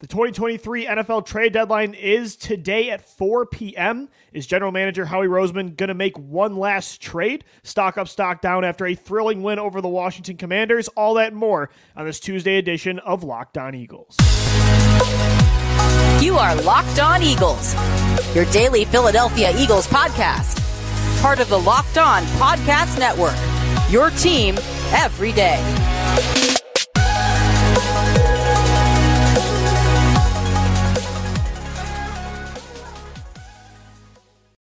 The 2023 NFL trade deadline is today at 4 p.m. Is general manager Howie Roseman going to make one last trade? Stock up, stock down after a thrilling win over the Washington Commanders? All that and more on this Tuesday edition of Locked On Eagles. You are Locked On Eagles, your daily Philadelphia Eagles podcast. Part of the Locked On Podcast Network, your team every day.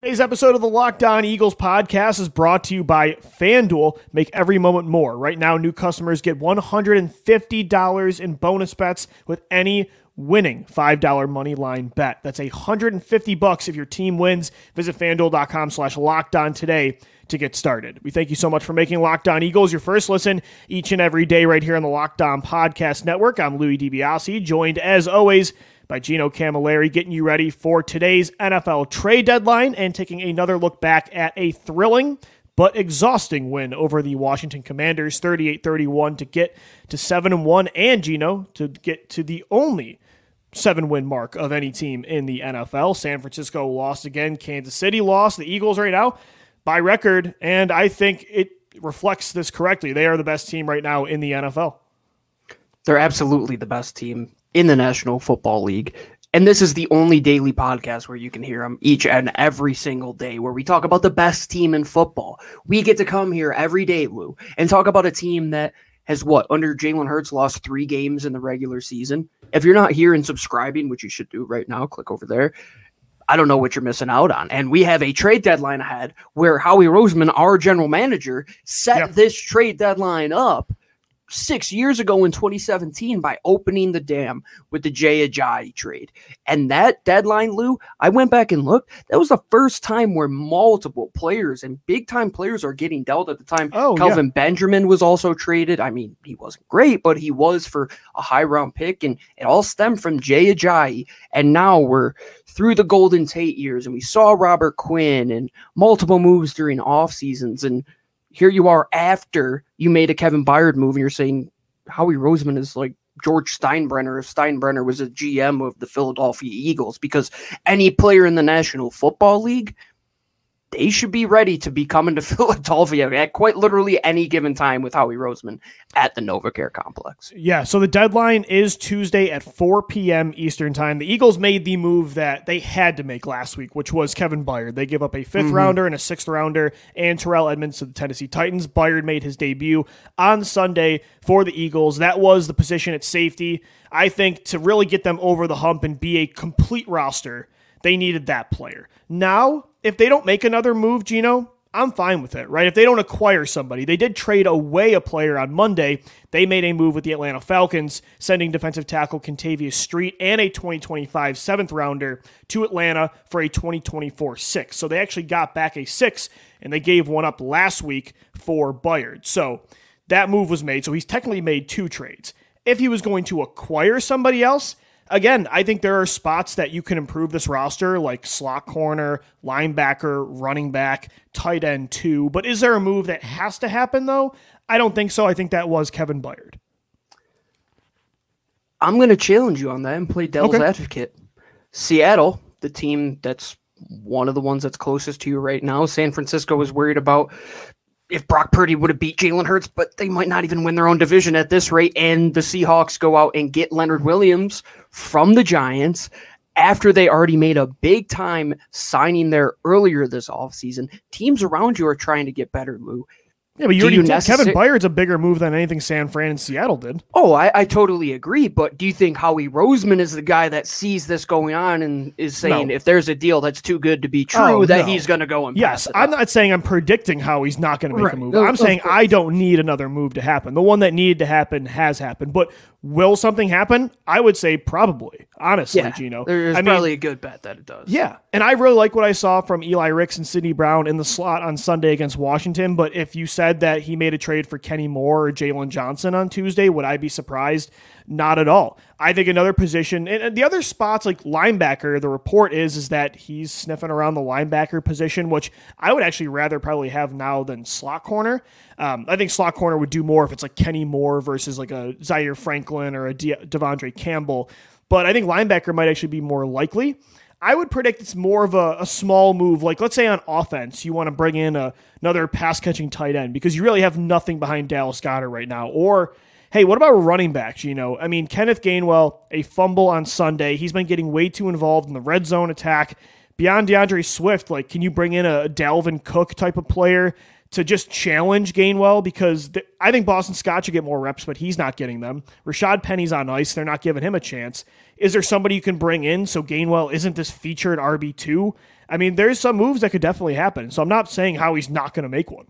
Today's episode of the Locked On Eagles podcast is brought to you by FanDuel. Make every moment more. Right now, new customers get $150 in bonus bets with any winning $5 money line bet. That's 150 bucks if your team wins. Visit fanduel.com slash lockdown today to get started. We thank you so much for making Locked On Eagles your first listen each and every day right here on the Locked On Podcast Network. I'm Louis DiBiase, joined as always by Gino Camilleri, getting you ready for today's NFL trade deadline and taking another look back at a thrilling but exhausting win over the Washington Commanders 38-31 to get to 7 and 1 and Gino to get to the only seven win mark of any team in the NFL. San Francisco lost again, Kansas City lost, the Eagles right now by record and I think it reflects this correctly. They are the best team right now in the NFL. They're absolutely the best team in the National Football League. And this is the only daily podcast where you can hear them each and every single day, where we talk about the best team in football. We get to come here every day, Lou, and talk about a team that has what, under Jalen Hurts, lost three games in the regular season. If you're not here and subscribing, which you should do right now, click over there. I don't know what you're missing out on. And we have a trade deadline ahead where Howie Roseman, our general manager, set Yep. this trade deadline up six years ago in 2017 by opening the dam with the Jay Ajayi trade. And that deadline, Lou, I went back and looked. That was the first time where multiple players and big time players are getting dealt at the time. Oh, yeah. Kelvin Benjamin was also traded. I mean, he wasn't great, but he was for a high round pick. And it all stemmed from Jay Ajayi. And now we're through the Golden Tate years and we saw Robert Quinn and multiple moves during off seasons. And here you are after you made a Kevin Byard move and you're saying Howie Roseman is like George Steinbrenner if Steinbrenner was a GM of the Philadelphia Eagles because any player in the National Football League they should be ready to be coming to Philadelphia at quite literally any given time with Howie Roseman at the NovaCare complex. Yeah, so the deadline is Tuesday at 4 p.m. Eastern Time. The Eagles made the move that they had to make last week, which was Kevin Byard. They give up a 5th mm-hmm. rounder and a sixth rounder and Terrell Edmunds to the Tennessee Titans. Byard made his debut on Sunday for the Eagles. That was the position at safety. I think to really get them over the hump and be a complete roster, they needed that player. Now, if they don't make another move, Gino, I'm fine with it, right? If they don't acquire somebody, they did trade away a player on Monday. They made a move with the Atlanta Falcons, sending defensive tackle Kentavius Street and a 2025 seventh rounder to Atlanta for a 2024 six. So they actually got back a six, and they gave one up last week for Byard. So that move was made. So he's technically made two trades. If he was going to acquire somebody else, again, I think there are spots that you can improve this roster, like slot corner, linebacker, running back, tight end too. But is there a move that has to happen though? I don't think so. I think that was Kevin Byard. I'm going to challenge you on that and play devil's Okay. advocate. Seattle, the team that's one of the ones that's closest to you right now. San Francisco is worried about if Brock Purdy would have beat Jalen Hurts, but they might not even win their own division at this rate. And the Seahawks go out and get Leonard Williams from the Giants after they already made a big time signing there earlier this offseason. Teams around you are trying to get better, Lou. Yeah, but you Do already you did. necessar- Kevin Byard's a bigger move than anything San Fran and Seattle did. Oh, I, I totally agree. But do you think Howie Roseman is the guy that sees this going on and is saying No. if there's a deal that's too good to be oh, true, Oh, that no. he's going to go and Yes, I'm up? not saying I'm predicting how he's not going to make Right. a move. I'm saying course. I don't need another move to happen. The one that needed to happen has happened. But will something happen? I would say probably. Honestly, yeah, Gino. There's I mean, probably a good bet that it does. Yeah, and I really like what I saw from Eli Ricks and Sydney Brown in the slot on Sunday against Washington. But if you said said that he made a trade for Kenny Moore or Jaylon Johnson on Tuesday, would I be surprised? Not at all. I think another position and the other spots like linebacker, the report is is that he's sniffing around the linebacker position, which I would actually rather probably have now than slot corner. Um, I think slot corner would do more if it's like Kenny Moore versus like a Zaire Franklin or a De- De'Vondre Campbell. But I think linebacker might actually be more likely. I would predict it's more of a, a small move. Like, let's say on offense, you want to bring in a, another pass catching tight end because you really have nothing behind Dallas Goedert right now. Or, hey, what about running backs? You know, I mean, Kenneth Gainwell, a fumble on Sunday. He's been getting way too involved in the red zone attack. Beyond D'Andre Swift, like, can you bring in a Dalvin Cook type of player to just challenge Gainwell because th- I think Boston Scott should get more reps, but he's not getting them. Rashad Penny's on ice; they're not giving him a chance. Is there somebody you can bring in so Gainwell isn't this featured RB two? I mean, there's some moves that could definitely happen. So I'm not saying how he's not going to make one.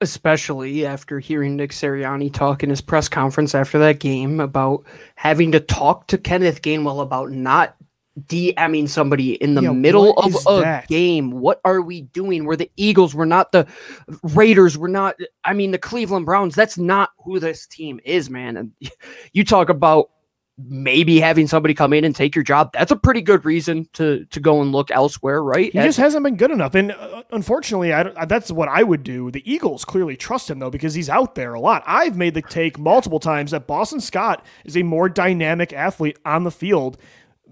Especially after hearing Nick Sirianni talk in his press conference after that game about having to talk to Kenneth Gainwell about not DMing somebody in the yeah, middle of a that? game. What are we doing? We're the Eagles. We're not the Raiders. We're not, I mean, the Cleveland Browns. That's not who this team is, man. And you talk about maybe having somebody come in and take your job. That's a pretty good reason to to go and look elsewhere, right? He just hasn't been good enough. And uh, unfortunately, I, that's what I would do. The Eagles clearly trust him, though, because he's out there a lot. I've made the take multiple times that Boston Scott is a more dynamic athlete on the field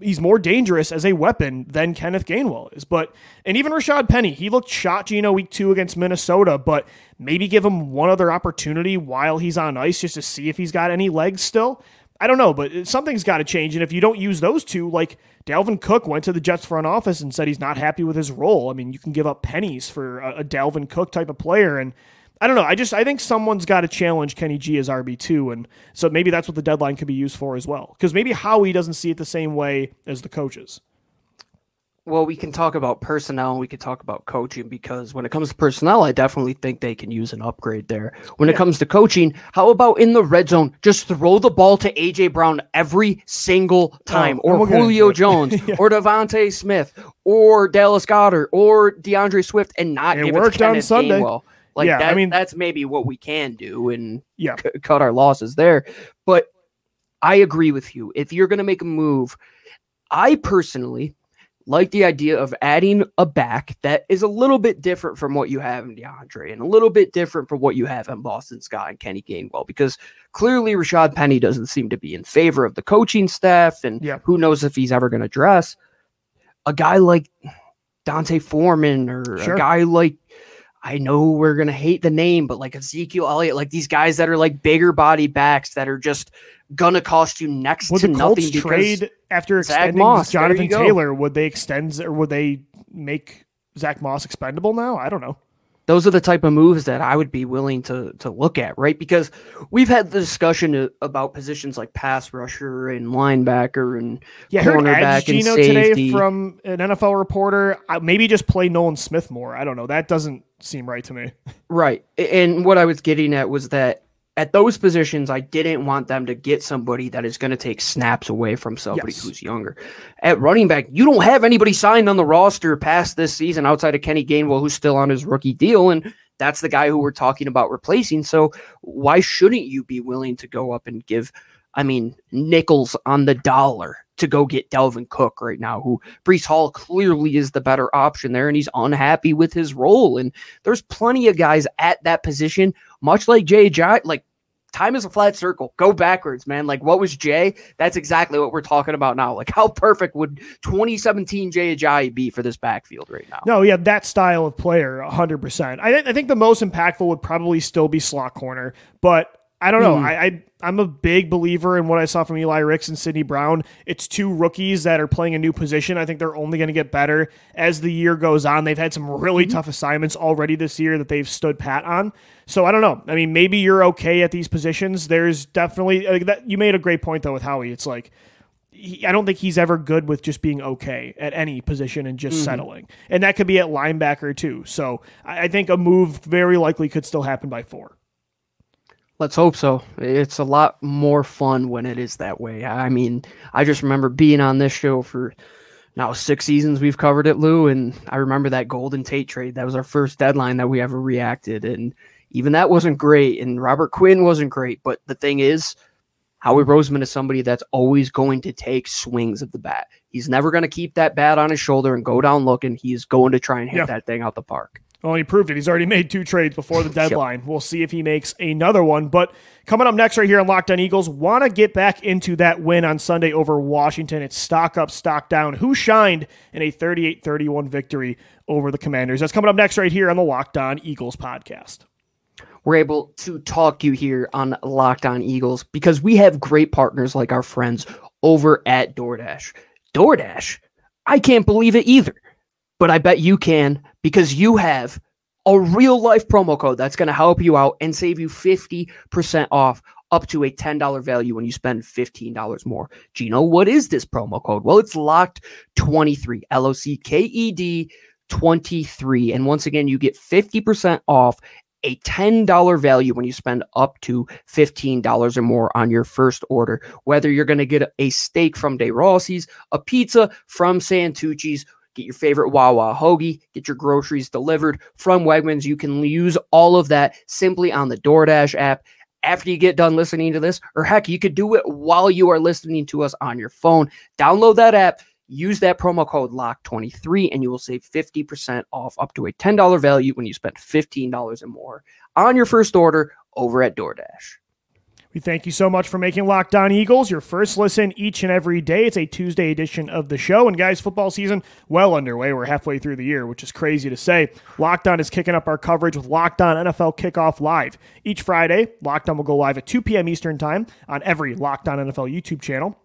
he's more dangerous as a weapon than Kenneth Gainwell is. But and even Rashad Penny, he looked shot Gino week two against Minnesota, but maybe give him one other opportunity while he's on ice just to see if he's got any legs still. I don't know, but something's got to change. And if you don't use those two, like Dalvin Cook went to the Jets front office and said he's not happy with his role. I mean, you can give up pennies for a, a Dalvin Cook type of player, and I don't know. I just I think someone's got to challenge Kenny G as RB two, and so maybe that's what the deadline could be used for as well. Because maybe Howie doesn't see it the same way as the coaches. Well, we can talk about personnel and we can talk about coaching because when it comes to personnel, I definitely think they can use an upgrade there. When yeah. it comes to coaching, how about in the red zone, just throw the ball to AJ Brown every single oh, time, oh, or Julio Jones, yeah. or DeVonta Smith, or Dallas Goedert, or D'Andre Swift, and not it give it to on Sunday. Gainwell. Like yeah, that, I mean that's maybe what we can do and yeah. C- cut our losses there. But I agree with you. If you're going to make a move, I personally like the idea of adding a back that is a little bit different from what you have in D'Andre and a little bit different from what you have in Boston Scott and Kenny Gainwell because clearly Rashad Penny doesn't seem to be in favor of the coaching staff and yeah. who knows if he's ever going to dress a guy like D'Onta Foreman or sure. a guy like I know we're gonna hate the name, but like Ezekiel Elliott, like these guys that are like bigger body backs that are just gonna cost you next would to the Colts nothing. Trade after extending Moss, Jonathan Taylor, would they extend or would they make Zach Moss expendable now? I don't know those are the type of moves that I would be willing to to look at, right? Because we've had the discussion about positions like pass rusher and linebacker and yeah, cornerback and Gino safety. today from an NFL reporter. Maybe just play Nolan Smith more. I don't know. That doesn't seem right to me. Right, and what I was getting at was that at those positions, I didn't want them to get somebody that is going to take snaps away from somebody yes. who's younger. At running back, you don't have anybody signed on the roster past this season outside of Kenny Gainwell, who's still on his rookie deal. And that's the guy who we're talking about replacing. So why shouldn't you be willing to go up and give, I mean, nickels on the dollar to go get Dalvin Cook right now, who Breece Hall clearly is the better option there, and he's unhappy with his role. And there's plenty of guys at that position, much like Jay Jai, like time is a flat circle. Go backwards, man. Like what was Jay? That's exactly what we're talking about now. Like how perfect would 2017 Jay Ajayi be for this backfield right now? No, yeah, that style of player, 100%. I, I think the most impactful would probably still be slot corner, but I don't know. Mm. I, I I'm a big believer in what I saw from Eli Ricks and Sydney Brown. It's two rookies that are playing a new position. I think they're only going to get better as the year goes on. They've had some really mm-hmm. tough assignments already this year that they've stood pat on. So I don't know. I mean, maybe you're okay at these positions. There's definitely like that. You made a great point though with Howie. It's like he, I don't think he's ever good with just being okay at any position and just mm-hmm. settling. And that could be at linebacker too. So I, I think a move very likely could still happen by four. Let's hope so. It's a lot more fun when it is that way. I mean, I just remember being on this show for now six seasons we've covered it, Lou, and I remember that Golden Tate trade. That was our first deadline that we ever reacted, and even that wasn't great, and Robert Quinn wasn't great. But the thing is, Howie Roseman is somebody that's always going to take swings of the bat. He's never going to keep that bat on his shoulder and go down looking. He's going to try and hit Yeah. that thing out the park. Well, he proved it. He's already made two trades before the deadline. We'll see if he makes another one. But coming up next, right here on Locked On Eagles, want to get back into that win on Sunday over Washington. It's stock up, stock down. Who shined in a 38 31 victory over the Commanders? That's coming up next, right here on the Locked On Eagles podcast. we're able to talk you here on Locked On Eagles because we have great partners like our friends over at DoorDash. DoorDash, I can't believe it either, but I bet you can because you have a real life promo code that's going to help you out and save you 50% off up to a $10 value when you spend $15 more. Gino, what is this promo code? Well, it's locked 23, L O C K E D 23. And once again, you get 50% off a $10 value when you spend up to $15 or more on your first order. Whether you're going to get a steak from De Rossi's, a pizza from Santucci's, get your favorite Wawa hoagie, get your groceries delivered from Wegmans. You can use all of that simply on the DoorDash app after you get done listening to this, or heck, you could do it while you are listening to us on your phone. Download that app. Use that promo code LOCK23 and you will save 50% off up to a $10 value when you spend $15 or more on your first order over at DoorDash. We thank you so much for making Locked On Eagles your first listen each and every day. It's a Tuesday edition of the show. And guys, football season well underway. We're halfway through the year, which is crazy to say. Locked On is kicking up our coverage with Locked On NFL Kickoff Live. Each Friday, Locked On will go live at 2 p.m. Eastern Time on every Locked On NFL YouTube channel.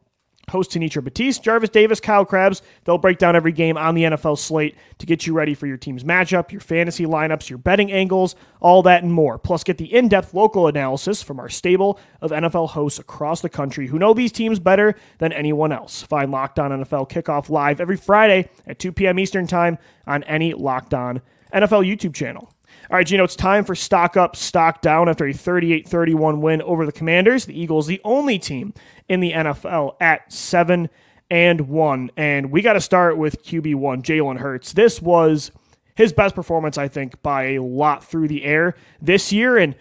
Host Tanitra Batiste, Jarvis Davis, Kyle Crabbs. They'll break down every game on the NFL slate to get you ready for your team's matchup, your fantasy lineups, your betting angles, all that and more. Plus, get the in depth local analysis from our stable of NFL hosts across the country who know these teams better than anyone else. Find Locked On NFL Kickoff live every Friday at 2 p.m. Eastern Time on any Locked On NFL YouTube channel. All right, Gino, it's time for stock up, stock down after a 38 31 win over the Commanders. The Eagles, the only team in the NFL at 7 and 1. And we got to start with QB1, Jalen Hurts. This was his best performance, I think, by a lot through the air this year. And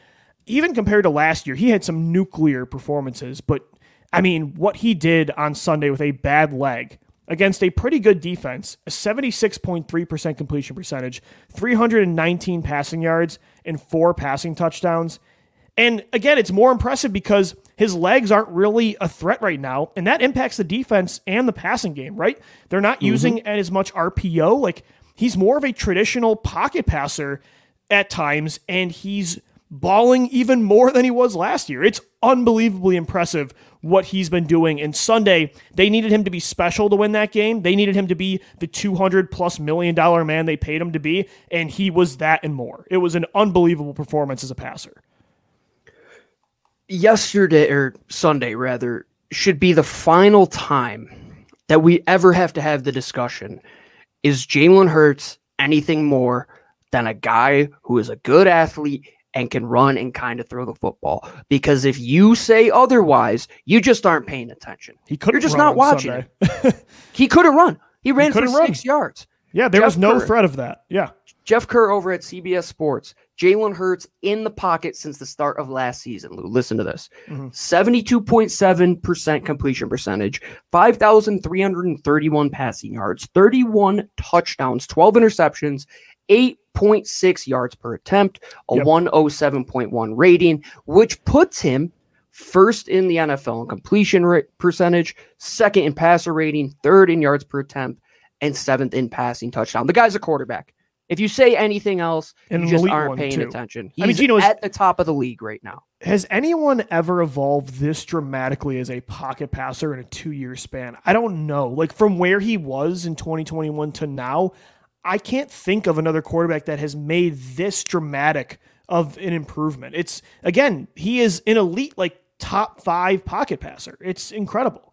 even compared to last year, he had some nuclear performances. But I mean, what he did on Sunday with a bad leg against a pretty good defense, a 76.3% completion percentage, 319 passing yards, and four passing touchdowns. And again, it's more impressive because his legs aren't really a threat right now, and that impacts the defense and the passing game, right? They're not mm-hmm. using as much RPO. Like, he's more of a traditional pocket passer at times, and he's balling even more than he was last year. It's unbelievably impressive what he's been doing. And Sunday, they needed him to be special to win that game. They needed him to be the 200 plus million dollar man they paid him to be, and he was that and more. It was an unbelievable performance as a passer. Yesterday, or Sunday rather, should be the final time that we ever have to have the discussion is Jalen Hurts anything more than a guy who is a good athlete and can run and kind of throw the football? Because if you say otherwise, you just aren't paying attention. He couldn't You're just run not watching He couldn't run. He ran for run. six yards. Yeah, there was no Kerr. threat of that. Yeah. Jeff Kerr over at CBS Sports. Jalen Hurts in the pocket since the start of last season. Lou, listen to this: Mhm. seventy-two point seven percent completion percentage, five thousand three hundred and thirty-one passing yards, thirty-one touchdowns, twelve interceptions, eight point six yards per attempt, a Yep. one oh seven point one rating, which puts him first in the NFL in completion rate percentage, second in passer rating, third in yards per attempt, and seventh in passing touchdown. The guy's a quarterback. If you say anything else, And you just aren't paying too. attention. I mean, He's Gino is- at the top of the league right now. Has anyone ever evolved this dramatically as a pocket passer in a two year span? I don't know. Like from where he was in 2021 to now, I can't think of another quarterback that has made this dramatic of an improvement. It's again, he is an elite, like top five pocket passer. It's incredible.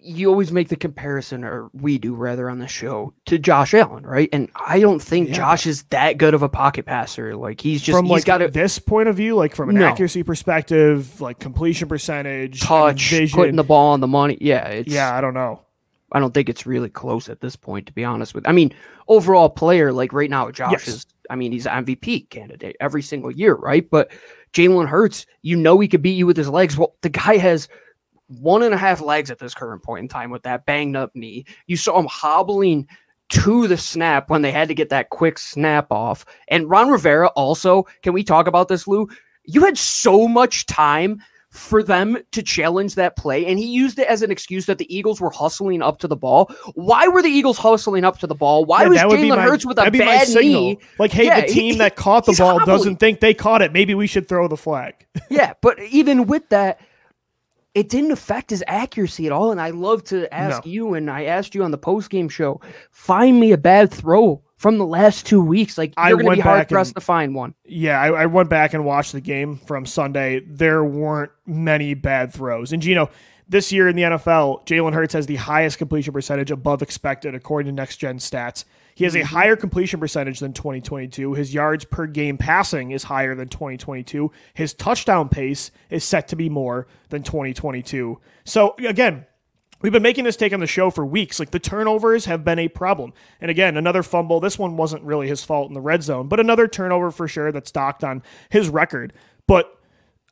You always make the comparison, or we do rather on the show, to Josh Allen, right? And I don't think Yeah. Josh is that good of a pocket passer. Like he's just from he's like got a this point of view, like from an No. accuracy perspective, like completion percentage, touch, vision. putting the ball on the money. Yeah, it's yeah, I don't know. I don't think it's really close at this point, to be honest with. I mean, overall player, like right now, Josh Yes. is I mean, he's an MVP candidate every single year, right? But Jalen Hurts, you know he could beat you with his legs. Well, the guy has one and a half legs at this current point in time with that banged up knee. You saw him hobbling to the snap when they had to get that quick snap off. And Ron Rivera also, can we talk about this, Lou? You had so much time for them to challenge that play, and he used it as an excuse that the Eagles were hustling up to the ball. Why were the Eagles hustling up to the ball? Why Yeah, was Jalen Hurts with a bad knee? Like, hey, Yeah, the team he- that caught the ball hobbling. doesn't think they caught it. Maybe we should throw the flag. yeah, but even with that, it didn't affect his accuracy at all. And I love to ask No. you, and I asked you on the post game show, find me a bad throw from the last two weeks. Like I you're going to went be hard pressed and- to find one. Yeah, I, I went back and watched the game from Sunday. There weren't many bad throws. And Gino, this year in the NFL, Jalen Hurts has the highest completion percentage above expected according to Next Gen Stats. He has a mm-hmm. higher completion percentage than 2022. His yards per game passing is higher than 2022. His touchdown pace is set to be more than 2022. So again, We've been making this take on the show for weeks. Like the turnovers have been a problem. And again, another fumble. This one wasn't really his fault in the red zone, but another turnover for sure that's docked on his record. But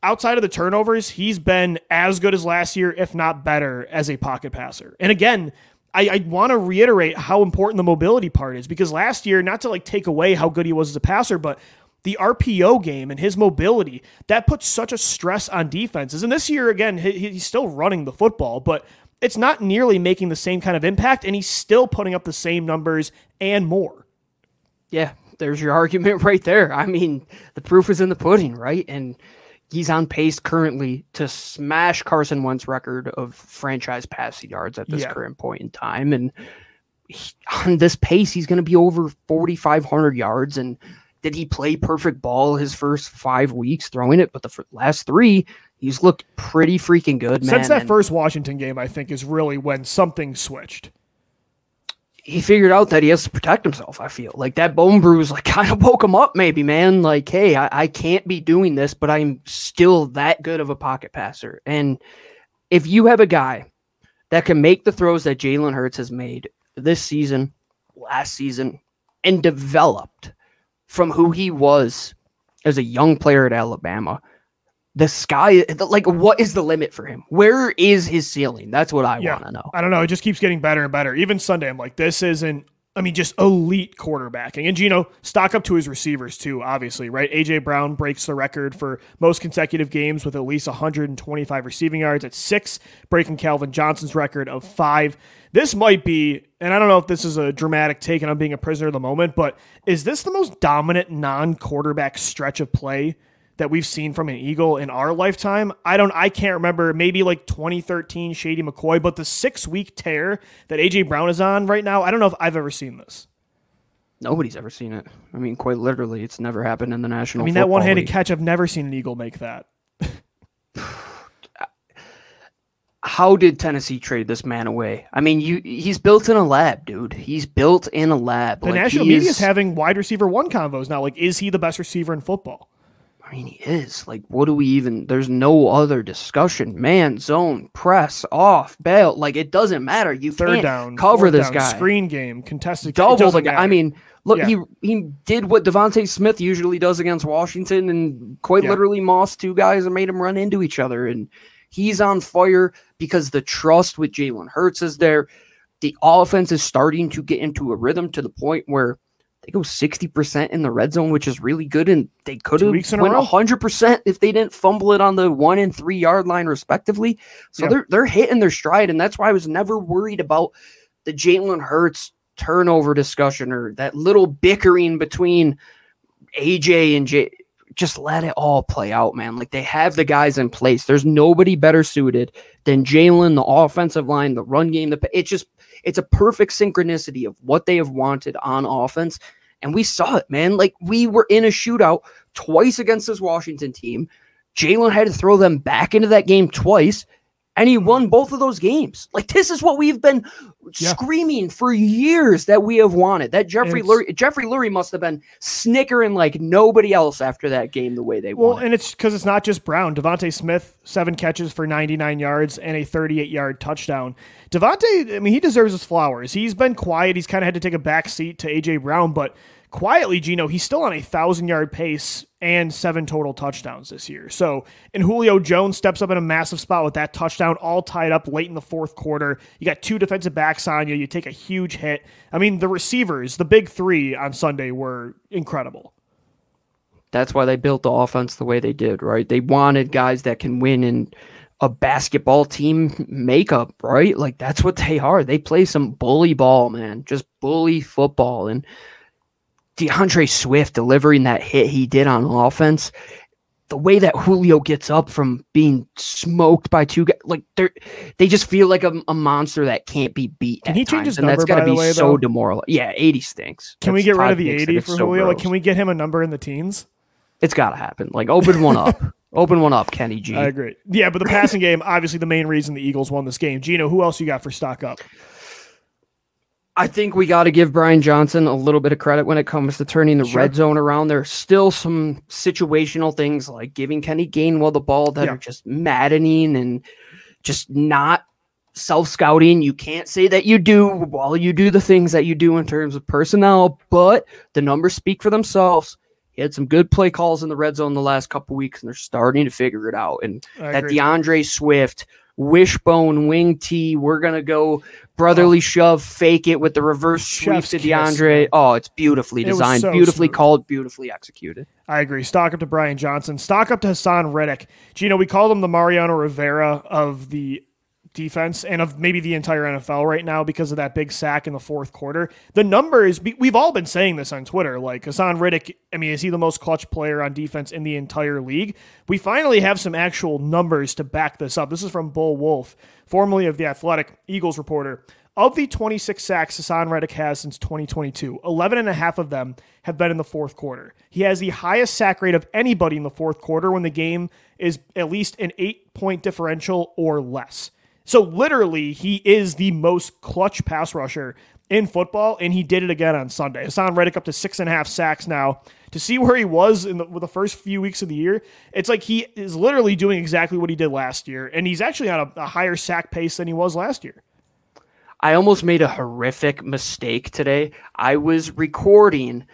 outside of the turnovers, he's been as good as last year, if not better, as a pocket passer. And again, I, I want to reiterate how important the mobility part is because last year, not to like take away how good he was as a passer, but the RPO game and his mobility that puts such a stress on defenses. And this year, again, he, he's still running the football, but it's not nearly making the same kind of impact, and he's still putting up the same numbers and more. Yeah, there's your argument right there. I mean, the proof is in the pudding, right? And he's on pace currently to smash Carson Wentz's record of franchise passing yards at this Yeah. current point in time. And he, on this pace, he's going to be over 4,500 yards. And did he play perfect ball his first five weeks throwing it? But the last three, he's looked pretty freaking good, man. Since that And first Washington game, I think is really when something switched. he figured out that he has to protect himself. I feel like that bone bruise, like kind of woke him up, maybe, man. Like, hey, I, I can't be doing this, but I'm still that good of a pocket passer. And if you have a guy that can make the throws that Jalen Hurts has made this season, last season, and developed from who he was as a young player at Alabama, the sky, like, what is the limit for him? Where is his ceiling? That's what I Yeah. want to know. I don't know. It just keeps getting better and better. Even Sunday, I'm like, this isn't. I mean, just elite quarterbacking. And Gino, stock up to his receivers too, obviously, right? AJ Brown breaks the record for most consecutive games with at least 125 receiving yards at six, breaking Calvin Johnson's record of five. This might be, and I don't know if this is a dramatic take and I'm being a prisoner of the moment, but is this the most dominant non quarterback stretch of play that we've seen from an Eagle in our lifetime. I don't I can't remember maybe like 2013 Shady McCoy, but the 6 week tear that AJ Brown is on right now, I don't know if I've ever seen this. Nobody's ever seen it. I mean, quite literally, it's never happened in the National. I mean that one-handed catch I've never seen an Eagle make that. How did Tennessee trade this man away? I mean, you he's built in a lab, dude. He's built in a lab. The Like, national media is having wide receiver 1 convos now. Like is he the best receiver in football? I mean, he is. Like, what do we even? There's no other discussion. Man, zone, press, off, bail. Like, it doesn't matter. You Third can't down, cover this down, guy. screen game, contested double the guy. I mean, look, Yeah. he he did what DeVonta Smith usually does against Washington, and quite Yeah. literally mossed two guys and made them run into each other. And he's on fire because the trust with Jalen Hurts is there. The offense is starting to get into a rhythm to the point where they go 60% in the red zone, which is really good. And they could have weeks in a went 100% if they didn't fumble it on the one and three yard line, respectively. So Yeah. they're, they're hitting their stride. And that's why I was never worried about the Jalen Hurts turnover discussion or that little bickering between AJ and J. Just let it all play out, man. Like they have the guys in place. There's nobody better suited than Jalen, the offensive line, the run game. The it's just it's a perfect synchronicity of what they have wanted on offense, and we saw it, man. Like we were in a shootout twice against this Washington team. Jalen had to throw them back into that game twice, and he won both of those games. Like this is what we've been Yeah. screaming for years that we have wanted. That Jeffrey Lurie, Jeffrey Lurie must have been snickering like nobody else after that game the way they Well, won. it. and it's because it's not just Brown. DeVonta Smith, seven catches for 99 yards and a 38 yard touchdown. DeVonta, I mean, he deserves his flowers. He's been quiet. He's kind of had to take a back seat to A.J. Brown, but quietly, Gino, he's still on a thousand yard pace and seven total touchdowns this year. So, and Julio Jones steps up in a massive spot with that touchdown, all tied up late in the fourth quarter. You got two defensive backs on you. You take a huge hit. I mean, the receivers, the big three on Sunday were incredible. That's why they built the offense the way they did, right? They wanted guys that can win in a basketball team makeup, right? Like that's what they are. They play some bully ball, man, just bully football. And D'Andre Swift delivering that hit he did on offense, the way that Julio gets up from being smoked by two guys, like they they just feel like a, a, monster that can't be beat. Can he change his and number? And that's got to be way, so demoralizing. Yeah, eighty stinks. Can that's we get rid of the eighty for so Julio? Gross. Like, can we get him a number in the teens? It's got to happen. Like, open one up. open one up, Kenny G. I agree. Yeah, but the passing game, obviously, the main reason the Eagles won this game. Gino, who else you got for stock up? I think we got to give Brian Johnson a little bit of credit when it comes to turning the sure. red zone around. There's still some situational things like giving Kenny Gainwell the ball that yeah. are just maddening and just not self scouting. You can't say that you do while you do the things that you do in terms of personnel, but the numbers speak for themselves. He had some good play calls in the red zone the last couple weeks, and they're starting to figure it out. And I that agree. D'Andre Swift wishbone wing T. We're gonna go brotherly oh. shove, fake it with the reverse sweep to D'Andre. Kiss. Oh, it's beautifully designed, it so beautifully smooth. called, beautifully executed. I agree. Stock up to Brian Johnson. Stock up to Haason Reddick. Gino, we called him the Mariano Rivera of the defense and of maybe the entire NFL right now because of that big sack in the fourth quarter. The numbers, we've all been saying this on Twitter. Like Haason Reddick, I mean, is he the most clutch player on defense in the entire league? We finally have some actual numbers to back this up. This is from Bo Wulf, formerly of the Athletic Eagles reporter. Of the 26 sacks Haason Reddick has since 2022, 11 and a half of them have been in the fourth quarter. He has the highest sack rate of anybody in the fourth quarter when the game is at least an eight point differential or less. So literally, he is the most clutch pass rusher in football, and he did it again on Sunday. Haason Reddick up to six and a half sacks now. To see where he was in the, the first few weeks of the year, it's like he is literally doing exactly what he did last year, and he's actually on a, a higher sack pace than he was last year. I almost made a horrific mistake today. I was recording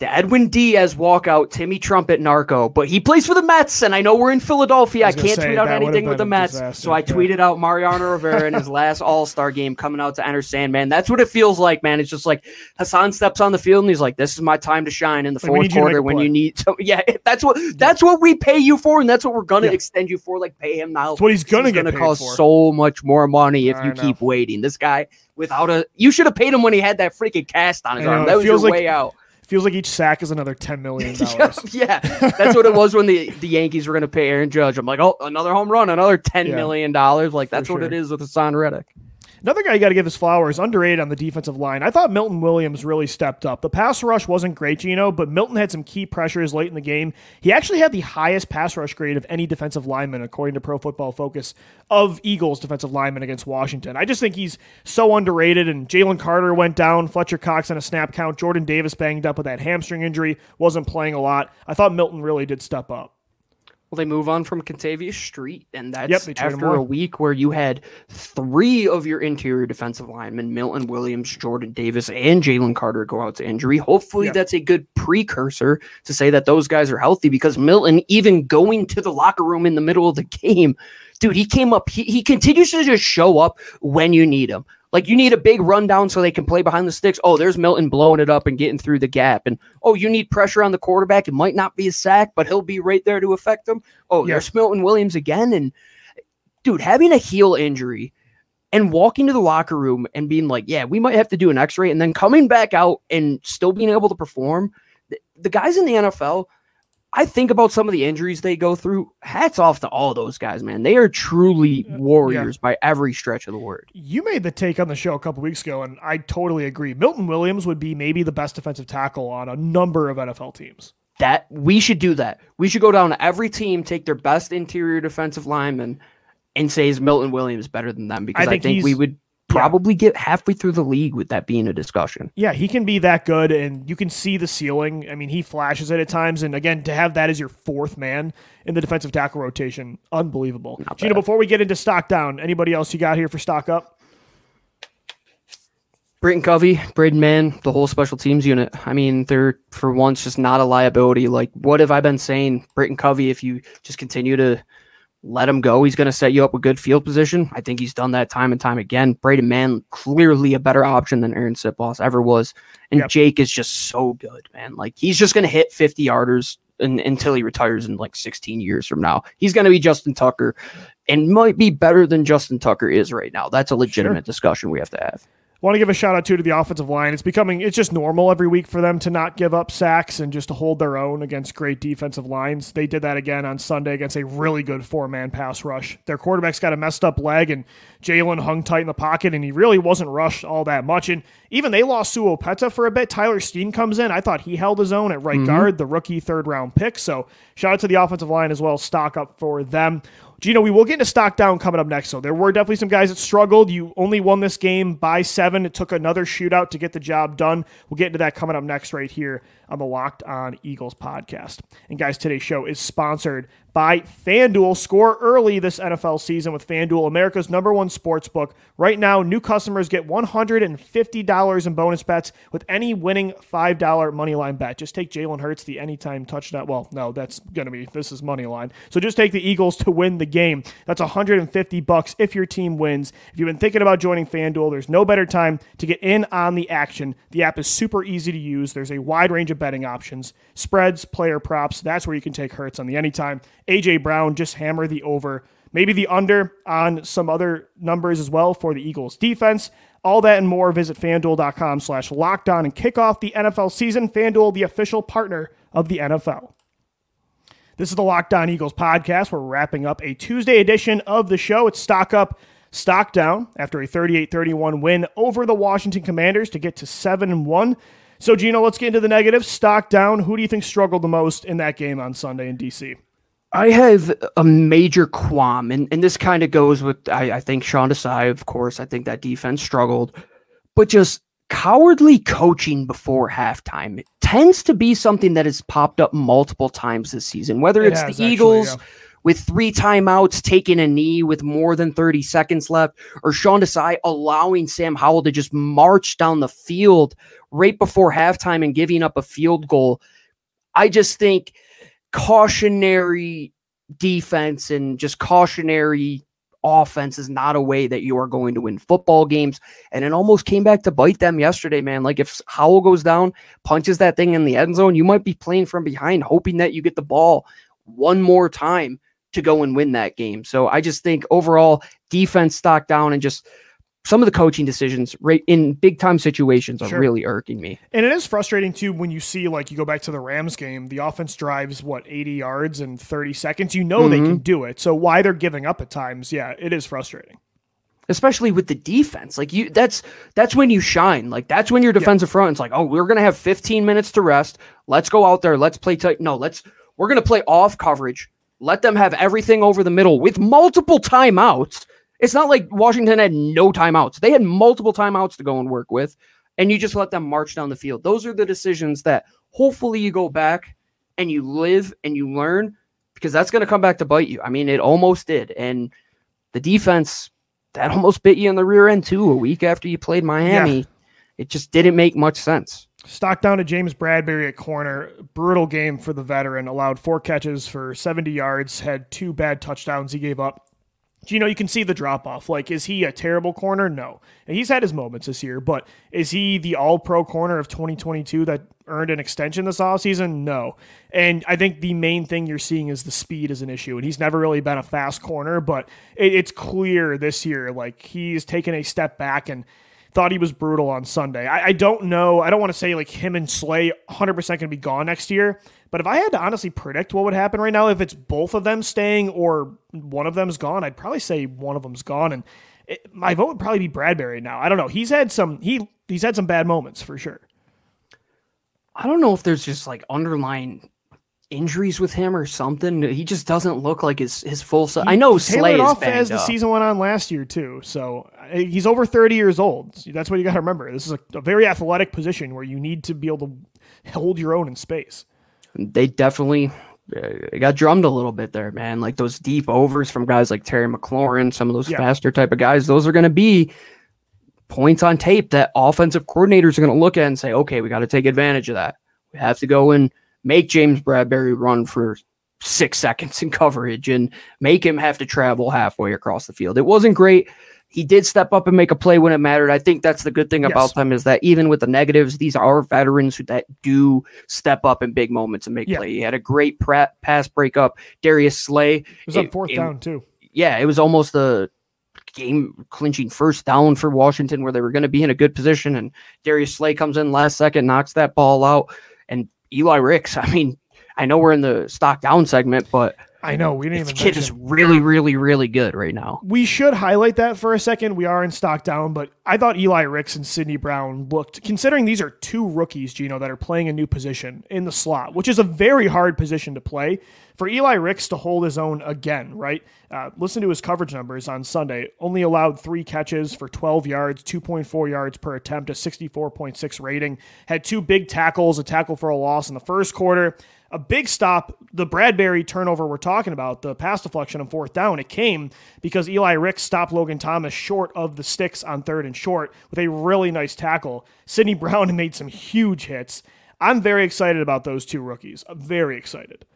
the Edwin Diaz walkout, Timmy Trumpet narco, but he plays for the Mets, and I know we're in Philadelphia. I, I can't say, tweet out anything with the Mets, disaster, so I yeah. tweeted out Mariano Rivera in his last All Star game coming out to enter Sandman. That's what it feels like, man. It's just like Haason steps on the field and he's like, "This is my time to shine in the like fourth quarter when you need." To, yeah, that's what that's what we pay you for, and that's what we're gonna yeah. extend you for. Like, pay him now. That's what he's gonna he's get. Gonna cost for. so much more money if you keep waiting. This guy without a, you should have paid him when he had that freaking cast on his arm. That was your like, way out feels like each sack is another ten million dollars. yeah, that's what it was when the, the Yankees were going to pay Aaron Judge. I'm like, oh, another home run, another ten yeah, million dollars. Like that's what it is with Haason Reddick. Another guy you got to give his flowers, underrated on the defensive line. I thought Milton Williams really stepped up. The pass rush wasn't great, Gino, but Milton had some key pressures late in the game. He actually had the highest pass rush grade of any defensive lineman, according to Pro Football Focus, of Eagles defensive lineman against Washington. I just think he's so underrated. And Jalen Carter went down, Fletcher Cox on a snap count, Jordan Davis banged up with that hamstring injury, wasn't playing a lot. I thought Milton really did step up. Well, they move on from Kentavius Street, and that's yep, after a week where you had three of your interior defensive linemen, Milton Williams, Jordan Davis, and Jalen Carter, go out to injury. Hopefully, yep. that's a good precursor to say that those guys are healthy because Milton, even going to the locker room in the middle of the game, dude, he came up, he, he continues to just show up when you need him. Like you need a big rundown so they can play behind the sticks. Oh, there's Milton blowing it up and getting through the gap. And oh, you need pressure on the quarterback. It might not be a sack, but he'll be right there to affect them. Oh, yeah. there's Milton Williams again. And dude, having a heel injury and walking to the locker room and being like, yeah, we might have to do an x-ray and then coming back out and still being able to perform. The, the guys in the NFL, I think about some of the injuries they go through. Hats off to all those guys, man. They are truly warriors yeah. by every stretch of the word. You made the take on the show a couple weeks ago, and I totally agree. Milton Williams would be maybe the best defensive tackle on a number of NFL teams. That we should do that. We should go down to every team, take their best interior defensive lineman, and say is Milton Williams better than them because I think, I think we would probably get halfway through the league with that being a discussion. Yeah, he can be that good, and you can see the ceiling. I mean, he flashes it at times, and again, to have that as your fourth man in the defensive tackle rotation, unbelievable. Gino, before we get into stock down, anybody else you got here for stock up? Britton Covey, Braden Mann, the whole special teams unit. I mean, they're for once just not a liability. Like, what have I been saying? Britton Covey, if you just continue to let him go, he's going to set you up with good field position. I think he's done that time and time again. Braden Mann, clearly a better option than Arryn Siposs ever was. And yep. Jake is just so good, man. Like, he's just going to hit 50 yarders in, until he retires in like 16 years from now. He's going to be Justin Tucker and might be better than Justin Tucker is right now. That's a legitimate sure. discussion we have to have want to give a shout out too to the offensive line. It's becoming it's just normal every week for them to not give up sacks and just to hold their own against great defensive lines. They did that again on Sunday against a really good four man pass rush. Their quarterback's got a messed up leg and Jalen hung tight in the pocket and he really wasn't rushed all that much. And even they lost Sua Opeta for a bit. Tyler Steen comes in. I thought he held his own at right mm-hmm. guard, the rookie third round pick. So shout out to the offensive line as well. Stock up for them. Gino, we will get into stock down coming up next. So there were definitely some guys that struggled. You only won this game by seven. It took another shootout to get the job done. We'll get into that coming up next right here on the Locked On Eagles podcast. And guys, today's show is sponsored by FanDuel. Score early this NFL season with FanDuel, America's number one sports book. Right now, new customers get $150 in bonus bets with any winning $5 moneyline bet. Just take Jalen Hurts, the anytime touchdown. Well, no, that's going to be, this is money line. So just take the Eagles to win the game. That's 150 bucks if your team wins. If you've been thinking about joining FanDuel, there's no better time to get in on the action. The app is super easy to use. There's a wide range of betting options, spreads, player props. That's where you can take Hurts on the anytime. AJ Brown, just hammer the over. Maybe the under on some other numbers as well for the Eagles defense. All that and more. Visit fanduel.com slash lockdown and kick off the NFL season. Fanduel, the official partner of the NFL. This is the Locked On Eagles podcast. We're wrapping up a Tuesday edition of the show. It's stock up, stock down after a 38 31 win over the Washington Commanders to get to 7 and 1. So, Gino, let's get into the negatives. Stock down. Who do you think struggled the most in that game on Sunday in DC? I have a major qualm, and, and this kind of goes with I, I think Sean Desai, of course. I think that defense struggled, but just cowardly coaching before halftime tends to be something that has popped up multiple times this season. Whether it it's has, the actually, Eagles yeah. with three timeouts, taking a knee with more than 30 seconds left, or Sean Desai allowing Sam Howell to just march down the field right before halftime and giving up a field goal. I just think cautionary defense and just cautionary offense is not a way that you are going to win football games. And it almost came back to bite them yesterday, man. Like if Howell goes down, punches that thing in the end zone, you might be playing from behind, hoping that you get the ball one more time to go and win that game. So I just think overall defense stock down and just some of the coaching decisions right in big time situations are sure. really irking me. And it is frustrating too when you see like you go back to the Rams game, the offense drives what 80 yards in 30 seconds. You know mm-hmm. they can do it. So why they're giving up at times, yeah, it is frustrating. Especially with the defense. Like you that's that's when you shine. Like that's when your defensive yeah. front is like, "Oh, we're going to have 15 minutes to rest. Let's go out there. Let's play tight." No, let's we're going to play off coverage. Let them have everything over the middle with multiple timeouts it's not like Washington had no timeouts. They had multiple timeouts to go and work with, and you just let them march down the field. Those are the decisions that hopefully you go back and you live and you learn because that's going to come back to bite you. I mean, it almost did. And the defense, that almost bit you in the rear end too a week after you played Miami. Yeah. It just didn't make much sense. Stock down to James Bradberry at corner. Brutal game for the veteran. Allowed four catches for 70 yards, had two bad touchdowns he gave up you know, you can see the drop off. Like, is he a terrible corner? No. He's had his moments this year, but is he the all pro corner of 2022 that earned an extension this offseason? No. And I think the main thing you're seeing is the speed is an issue. And he's never really been a fast corner, but it, it's clear this year, like, he's taken a step back and thought he was brutal on Sunday. I, I don't know. I don't want to say like him and Slay 100% going to be gone next year. But if I had to honestly predict what would happen right now, if it's both of them staying or one of them's gone, I'd probably say one of them's gone. And it, my vote would probably be Bradberry now. I don't know. He's had some he he's had some bad moments for sure. I don't know if there's just like underlying injuries with him or something. He just doesn't look like his his full. Se- I know Slay is off as the up. season went on last year too. So uh, he's over thirty years old. That's what you got to remember. This is a, a, very athletic position where you need to be able to hold your own in space they definitely uh, got drummed a little bit there, man. Like those deep overs from guys like Terry McLaurin, some of those yeah. faster type of guys, those are going to be points on tape that offensive coordinators are going to look at and say, okay, we got to take advantage of that. We have to go and make James Bradberry run for six seconds in coverage and make him have to travel halfway across the field. It wasn't great. He did step up and make a play when it mattered. I think that's the good thing Yes. about them is that even with the negatives, these are veterans who that do step up in big moments and make Yeah. play. He had a great pra- pass breakup. Darius Slay, It was on fourth it- down too. yeah, it was almost a game clinching first down for Washington where they were going to be in a good position. And Darius Slay comes in last second, knocks that ball out. And Eli Ricks, I mean, I know we're in the stock down segment, but I know we didn't this even kid mention- is really, really, really good right now. we should highlight that for a second. We are in stock down, but I thought Eli Ricks and Sydney Brown looked, considering these are two rookies, Gino, that are playing a new position in the slot, which is a very hard position to play. For Eli Ricks to hold his own again, right? Uh, listen to his coverage numbers on Sunday. Only allowed three catches for 12 yards, 2.4 yards per attempt, a 64.6 rating. Had two big tackles, a tackle for a loss in the first quarter a big stop, the Bradberry turnover we're talking about, the pass deflection on fourth down, it came because Eli Ricks stopped Logan Thomas short of the sticks on third and short with a really nice tackle. Sydney Brown made some huge hits. I'm very excited about those two rookies. I'm very excited.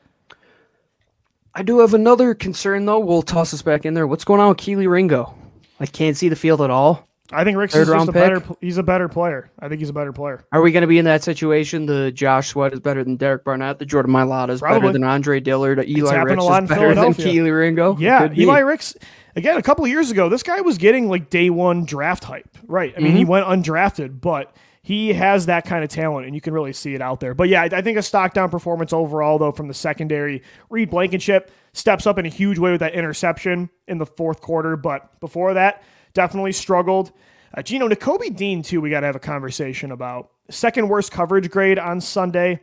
I do have another concern, though. We'll toss this back in there. What's going on with Kelee Ringo? I can't see the field at all. I think Ricks is just a better. He's a better player. I think he's a better player. Are we going to be in that situation? The Josh Sweat is better than Derek Barnett. The Jordan Mailata is Probably. better than Andre Dillard. Eli Ricks a lot in is better than Kelee Ringo. Yeah. Eli Ricks. Again, a couple of years ago, this guy was getting like day one draft hype. Right. I mean, Mm-hmm. he went undrafted, but he has that kind of talent, and you can really see it out there. But yeah, I, I think a stock down performance overall, though, from the secondary. Reed Blankenship steps up in a huge way with that interception in the fourth quarter, but before that, definitely struggled. Uh, Gino, Nakobe Dean, too, we got to have a conversation about. Second worst coverage grade on Sunday.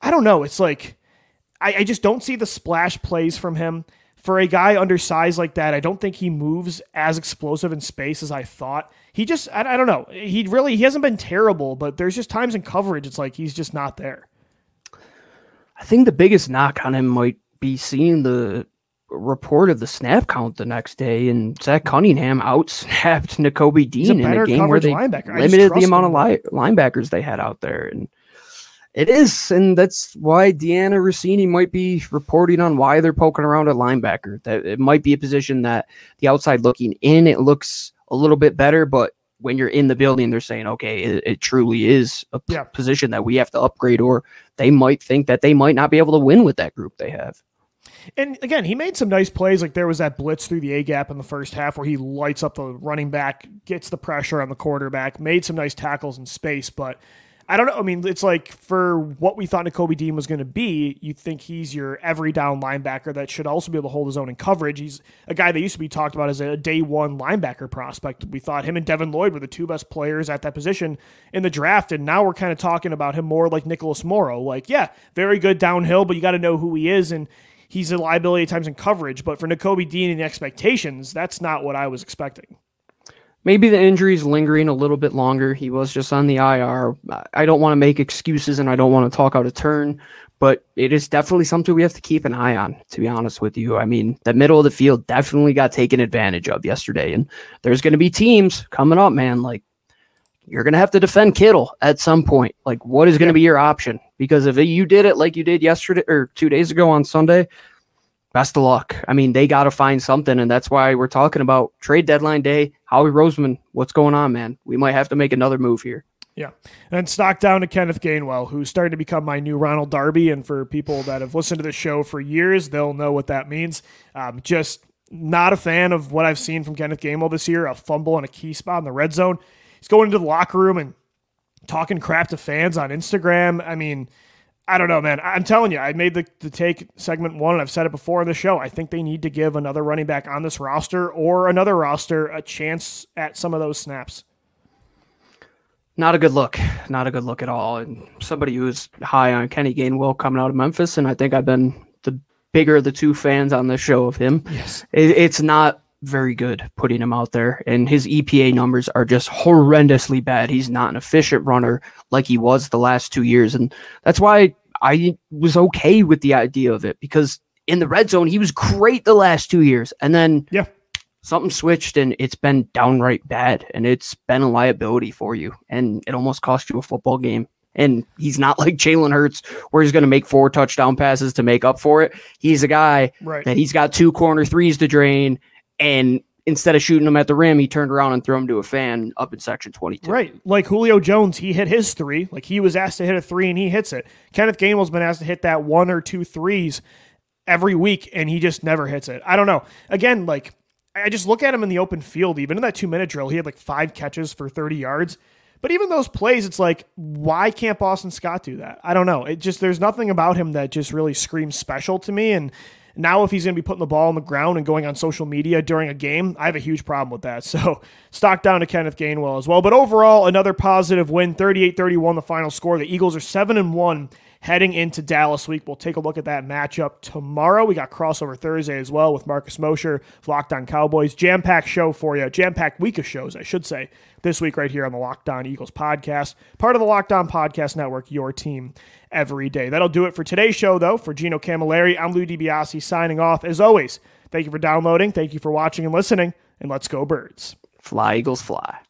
I don't know. It's like. I, I just don't see the splash plays from him. For a guy undersized like that, I don't think he moves as explosive in space as I thought. He just, I, I don't know. He really, he hasn't been terrible, but there's just times in coverage, it's like he's just not there. I think the biggest knock on him might be seeing the report of the snap count the next day, and Zach Cunningham outsnapped Nakobe a Dean in a game where they linebacker. Limited the amount him. of li- linebackers they had out there, and it is, and that's why Dianna Russini might be reporting on why they're poking around at linebacker. That it might be a position that the outside looking in, it looks a little bit better, but when you're in the building, they're saying, okay, it, it truly is a Yeah. position that we have to upgrade, or they might think that they might not be able to win with that group they have. And again, he made some nice plays. Like there was that blitz through the A gap in the first half where he lights up the running back, gets the pressure on the quarterback, made some nice tackles in space. But I don't know. I mean, it's like for what we thought Nakobe Dean was going to be, you think he's your every down linebacker that should also be able to hold his own in coverage. He's a guy that used to be talked about as a day one linebacker prospect. We thought him and Devin Lloyd were the two best players at that position in the draft. And now we're kind of talking about him more like Nicholas Morrow. Like, yeah, very good downhill, but you got to know who he is. And he's a liability at times in coverage. But for Nakobe Dean and the expectations, that's not what I was expecting. Maybe the injury's lingering a little bit longer. He was just on the IR. I- don't want to make excuses and I don't want to talk out of turn, but it is definitely something we have to keep an eye on, to be honest with you. I mean, the middle of the field definitely got taken advantage of yesterday. And there's going to be teams coming up, man. Like, you're going to have to defend Kittle at some point. Like, what is going to be your option? Because if you did it like you did yesterday or two days ago on Sunday, best of luck. I mean, they got to find something, and that's why we're talking about trade deadline day. Howie Roseman, what's going on, man? We might have to make another move here. Yeah. And stock down to Kenneth Gainwell, who's starting to become my new Ronald Darby. And for people that have listened to the show for years, they'll know what that means. Um, just not a fan of what I've seen from Kenneth Gainwell this year a fumble and a key spot in the red zone. He's going into the locker room and talking crap to fans on Instagram. I mean, I don't know, man. I'm telling you, I made the, the take segment one, and I've said it before on the show. I think they need to give another running back on this roster or another roster a chance at some of those snaps. Not a good look. Not a good look at all. And somebody who's high on Kenny Gainwell coming out of Memphis, and I think I've been the bigger of the two fans on this show of him. Yes. It, it's not very good putting him out there, and his EPA numbers are just horrendously bad. He's not an efficient runner like he was the last two years, and that's why I was okay with the idea of it because in the red zone he was great the last two years, and then Yeah. something switched and it's been downright bad and it's been a liability for you and it almost cost you a football game. And he's not like Jalen Hurts, where he's going to make four touchdown passes to make up for it. He's a guy Right. that he's got two corner threes to drain, and instead of shooting him at the rim, he turned around and threw him to a fan up in section 22. Right. Like Julio Jones, he hit his three. Like he was asked to hit a three and he hits it. Kenneth Gainwell's been asked to hit that one or two threes every week and he just never hits it. I don't know. Again, like I just look at him in the open field, even in that two minute drill, he had like five catches for 30 yards. But even those plays, it's like, why can't Boston Scott do that? I don't know. It just, there's nothing about him that just really screams special to me. And now, if he's going to be putting the ball on the ground and going on social media during a game, I have a huge problem with that. So, stock down to Kenneth Gainwell as well. But overall, another positive win 38 31, the final score. The Eagles are 7 and 1 heading into Dallas week. We'll take a look at that matchup tomorrow. We got crossover Thursday as well with Marcus Mosher, Locked On Cowboys. Jam packed show for you. Jam packed week of shows, I should say, this week right here on the Locked On Eagles podcast, part of the Locked On Podcast Network, your team every day. That'll do it for today's show, though. For Gino Camilleri, I'm Lou DiBiase signing off. As always, thank you for downloading, thank you for watching and listening, and let's go, birds. Fly, Eagles, fly.